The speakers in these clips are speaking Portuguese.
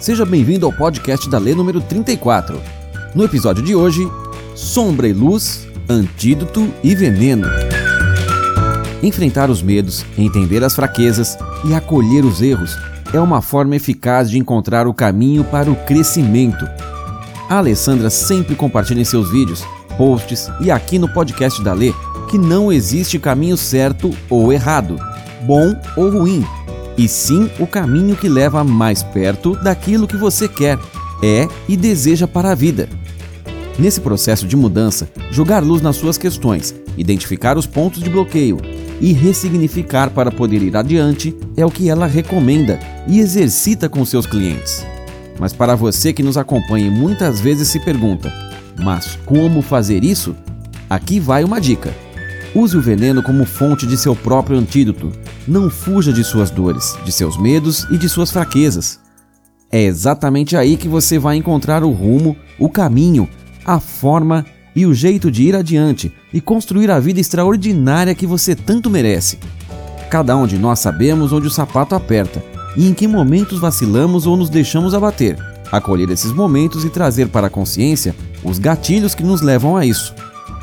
Seja bem-vindo ao podcast da Lê número 34. No episódio de hoje, Sombra e Luz, Antídoto e Veneno. Enfrentar os medos, entender as fraquezas e acolher os erros é uma forma eficaz de encontrar o caminho para o crescimento. A Alessandra sempre compartilha em seus vídeos, posts e aqui no podcast da Lê que não existe caminho certo ou errado, bom ou ruim e sim o caminho que leva mais perto daquilo que você quer, é e deseja para a vida. Nesse processo de mudança, jogar luz nas suas questões, identificar os pontos de bloqueio e ressignificar para poder ir adiante é o que ela recomenda e exercita com seus clientes. Mas para você que nos acompanha e muitas vezes se pergunta: mas como fazer isso? Aqui vai uma dica. Use o veneno como fonte de seu próprio antídoto. Não fuja de suas dores, de seus medos e de suas fraquezas. É exatamente aí que você vai encontrar o rumo, o caminho, a forma e o jeito de ir adiante e construir a vida extraordinária que você tanto merece. Cada um de nós sabemos onde o sapato aperta e em que momentos vacilamos ou nos deixamos abater. Acolher esses momentos e trazer para a consciência os gatilhos que nos levam a isso.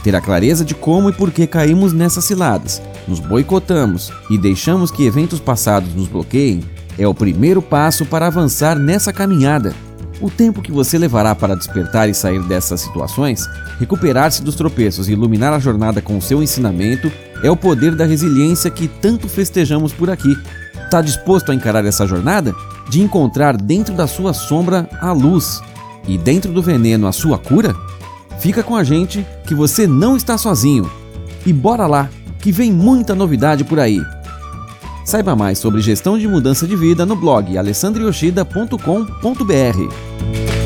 Ter a clareza de como e por que caímos nessas ciladas, nos boicotamos e deixamos que eventos passados nos bloqueiem é o primeiro passo para avançar nessa caminhada. O tempo que você levará para despertar e sair dessas situações, recuperar-se dos tropeços e iluminar a jornada com o seu ensinamento é o poder da resiliência que tanto festejamos por aqui. Está disposto a encarar essa jornada? De encontrar dentro da sua sombra a luz e dentro do veneno a sua cura? Fica com a gente que você não está sozinho. E bora lá, que vem muita novidade por aí. Saiba mais sobre gestão de mudança de vida no blog alessandrioshida.com.br.